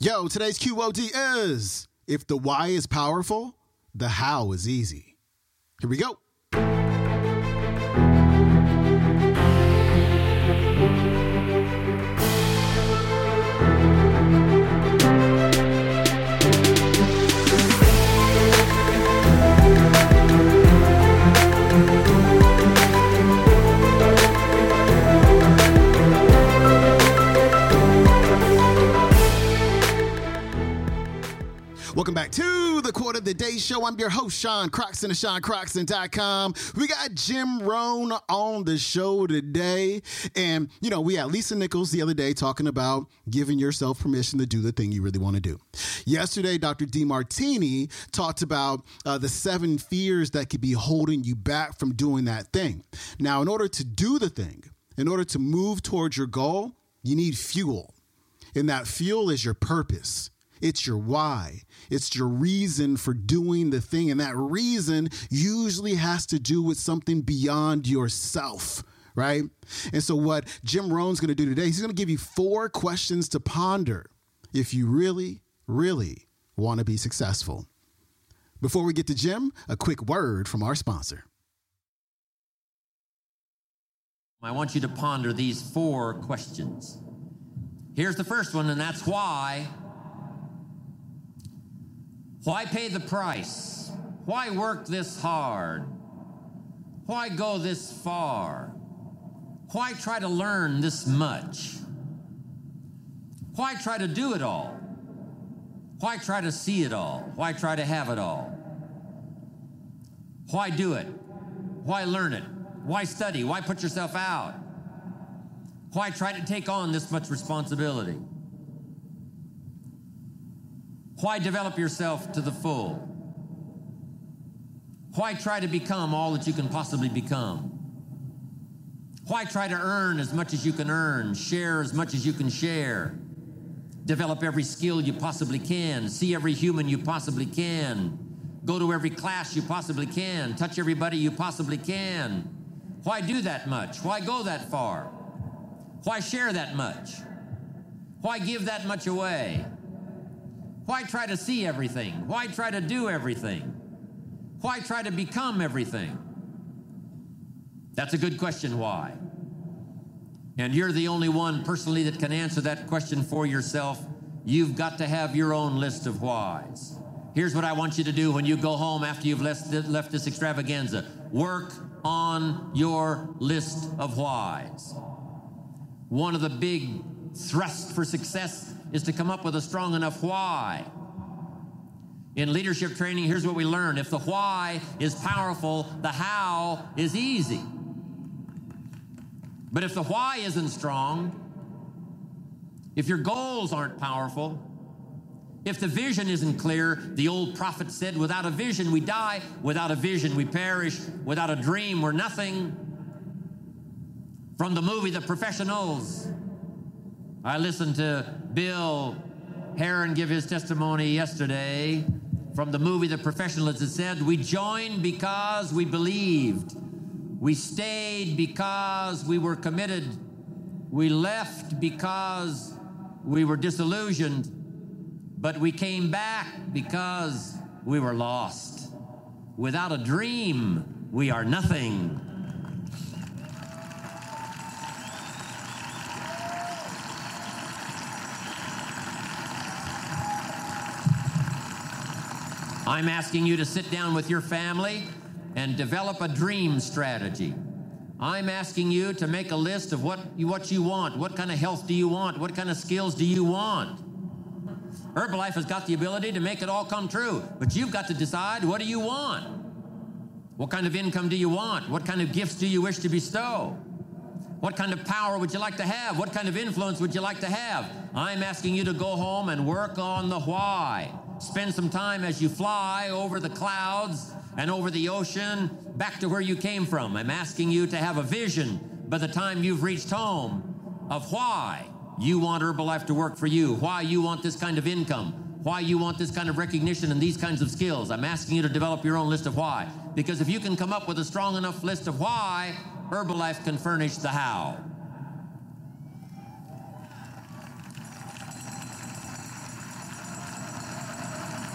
Yo, today's QOD is if the why is powerful, the how is easy. Here we go. Day Show. I'm your host, Sean Croxton of SeanCroxton.com. We got Jim Rohn on the show today. And, you know, we had Lisa Nichols the other day talking about giving yourself permission to do the thing you really want to do. Yesterday, Dr. Demartini talked about uh, the seven fears that could be holding you back from doing that thing. Now, in order to do the thing, in order to move towards your goal, you need fuel. And that fuel is your purpose. It's your why. It's your reason for doing the thing. And that reason usually has to do with something beyond yourself, right? And so, what Jim Rohn's going to do today, he's going to give you four questions to ponder if you really, really want to be successful. Before we get to Jim, a quick word from our sponsor. I want you to ponder these four questions. Here's the first one, and that's why. Why pay the price? Why work this hard? Why go this far? Why try to learn this much? Why try to do it all? Why try to see it all? Why try to have it all? Why do it? Why learn it? Why study? Why put yourself out? Why try to take on this much responsibility? Why develop yourself to the full? Why try to become all that you can possibly become? Why try to earn as much as you can earn, share as much as you can share, develop every skill you possibly can, see every human you possibly can, go to every class you possibly can, touch everybody you possibly can? Why do that much? Why go that far? Why share that much? Why give that much away? Why try to see everything? Why try to do everything? Why try to become everything? That's a good question, why? And you're the only one personally that can answer that question for yourself. You've got to have your own list of whys. Here's what I want you to do when you go home after you've left, this extravaganza work on your list of whys. One of the big thrusts for success is to come up with a strong enough why. In leadership training, here's what we learn if the why is powerful, the how is easy. But if the why isn't strong, if your goals aren't powerful, if the vision isn't clear, the old prophet said, without a vision we die, without a vision we perish, without a dream we're nothing. From the movie The Professionals, I listened to Bill Heron give his testimony yesterday from the movie The Professionals. It said, We joined because we believed. We stayed because we were committed. We left because we were disillusioned. But we came back because we were lost. Without a dream, we are nothing. I'm asking you to sit down with your family and develop a dream strategy. I'm asking you to make a list of what you, what you want. What kind of health do you want? What kind of skills do you want? Herbalife has got the ability to make it all come true, but you've got to decide what do you want? What kind of income do you want? What kind of gifts do you wish to bestow? What kind of power would you like to have? What kind of influence would you like to have? I'm asking you to go home and work on the why. Spend some time as you fly over the clouds and over the ocean back to where you came from. I'm asking you to have a vision by the time you've reached home of why you want Herbalife to work for you, why you want this kind of income, why you want this kind of recognition and these kinds of skills. I'm asking you to develop your own list of why. Because if you can come up with a strong enough list of why, Herbalife can furnish the how.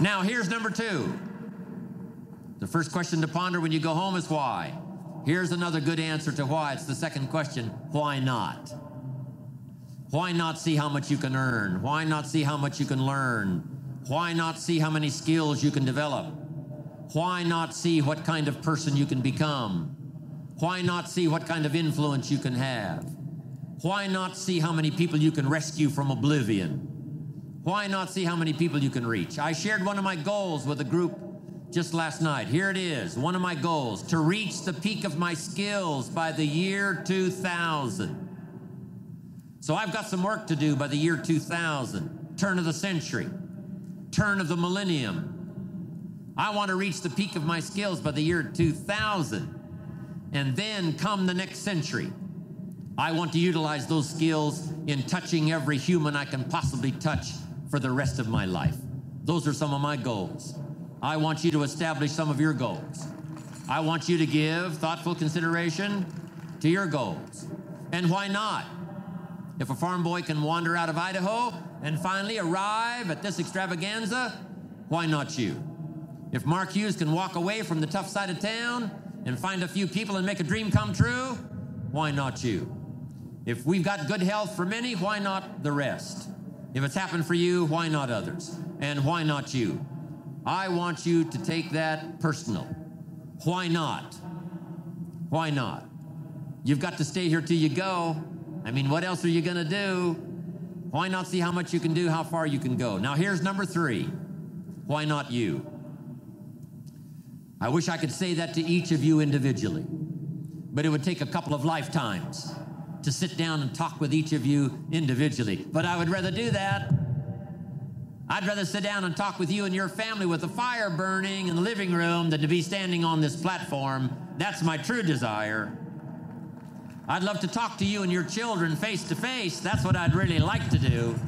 Now, here's number two. The first question to ponder when you go home is why. Here's another good answer to why. It's the second question why not? Why not see how much you can earn? Why not see how much you can learn? Why not see how many skills you can develop? Why not see what kind of person you can become? Why not see what kind of influence you can have? Why not see how many people you can rescue from oblivion? Why not see how many people you can reach? I shared one of my goals with a group just last night. Here it is one of my goals to reach the peak of my skills by the year 2000. So I've got some work to do by the year 2000, turn of the century, turn of the millennium. I want to reach the peak of my skills by the year 2000. And then come the next century. I want to utilize those skills in touching every human I can possibly touch for the rest of my life. Those are some of my goals. I want you to establish some of your goals. I want you to give thoughtful consideration to your goals. And why not? If a farm boy can wander out of Idaho and finally arrive at this extravaganza, why not you? If Mark Hughes can walk away from the tough side of town and find a few people and make a dream come true, why not you? If we've got good health for many, why not the rest? If it's happened for you, why not others? And why not you? I want you to take that personal. Why not? Why not? You've got to stay here till you go. I mean, what else are you going to do? Why not see how much you can do, how far you can go? Now, here's number three. Why not you? I wish I could say that to each of you individually, but it would take a couple of lifetimes to sit down and talk with each of you individually. But I would rather do that. I'd rather sit down and talk with you and your family with a fire burning in the living room than to be standing on this platform. That's my true desire. I'd love to talk to you and your children face to face. That's what I'd really like to do.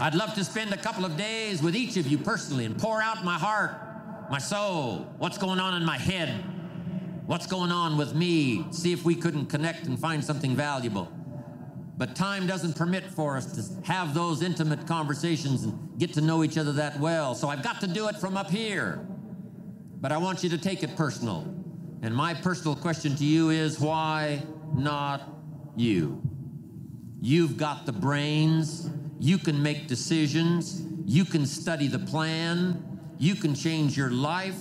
I'd love to spend a couple of days with each of you personally and pour out my heart, my soul, what's going on in my head, what's going on with me, see if we couldn't connect and find something valuable. But time doesn't permit for us to have those intimate conversations and get to know each other that well. So I've got to do it from up here. But I want you to take it personal. And my personal question to you is why not you? You've got the brains, you can make decisions, you can study the plan, you can change your life,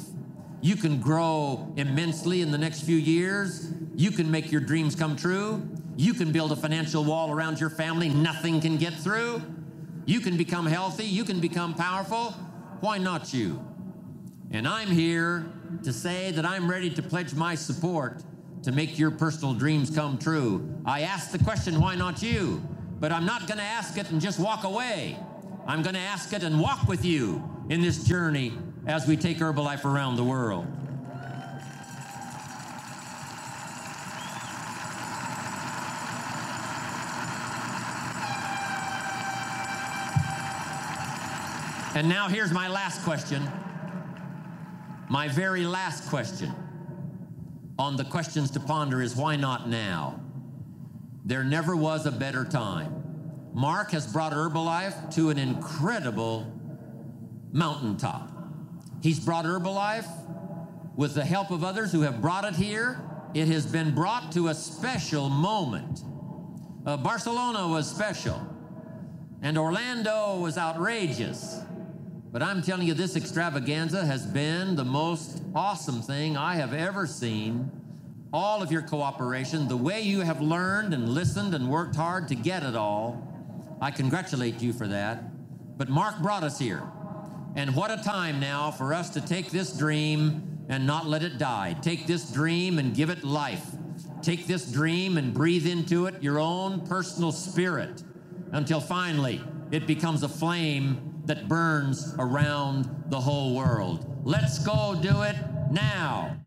you can grow immensely in the next few years, you can make your dreams come true. You can build a financial wall around your family, nothing can get through. You can become healthy, you can become powerful. Why not you? And I'm here to say that I'm ready to pledge my support to make your personal dreams come true. I ask the question, why not you? But I'm not going to ask it and just walk away. I'm going to ask it and walk with you in this journey as we take Herbalife around the world. And now here's my last question. My very last question on the questions to ponder is why not now? There never was a better time. Mark has brought Herbalife to an incredible mountaintop. He's brought Herbalife with the help of others who have brought it here. It has been brought to a special moment. Uh, Barcelona was special, and Orlando was outrageous. But I'm telling you, this extravaganza has been the most awesome thing I have ever seen. All of your cooperation, the way you have learned and listened and worked hard to get it all, I congratulate you for that. But Mark brought us here. And what a time now for us to take this dream and not let it die. Take this dream and give it life. Take this dream and breathe into it your own personal spirit until finally it becomes a flame that burns around the whole world. Let's go do it now.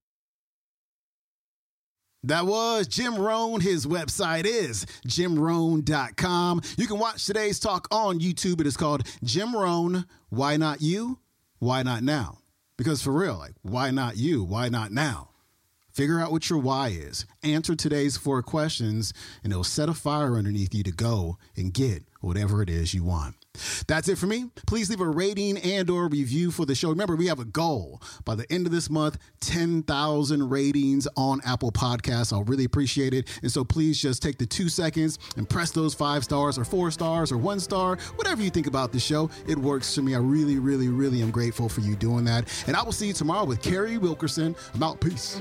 That was Jim Rohn. His website is jimrohn.com. You can watch today's talk on YouTube. It is called Jim Rohn. Why not you? Why not now? Because for real, like, why not you? Why not now? Figure out what your why is. Answer today's four questions, and it'll set a fire underneath you to go and get whatever it is you want. That's it for me. Please leave a rating and or review for the show. Remember, we have a goal by the end of this month, 10,000 ratings on Apple Podcasts. I'll really appreciate it. And so please just take the two seconds and press those five stars or four stars or one star, whatever you think about the show. It works for me. I really, really, really am grateful for you doing that. And I will see you tomorrow with Carrie Wilkerson. I'm out. Peace.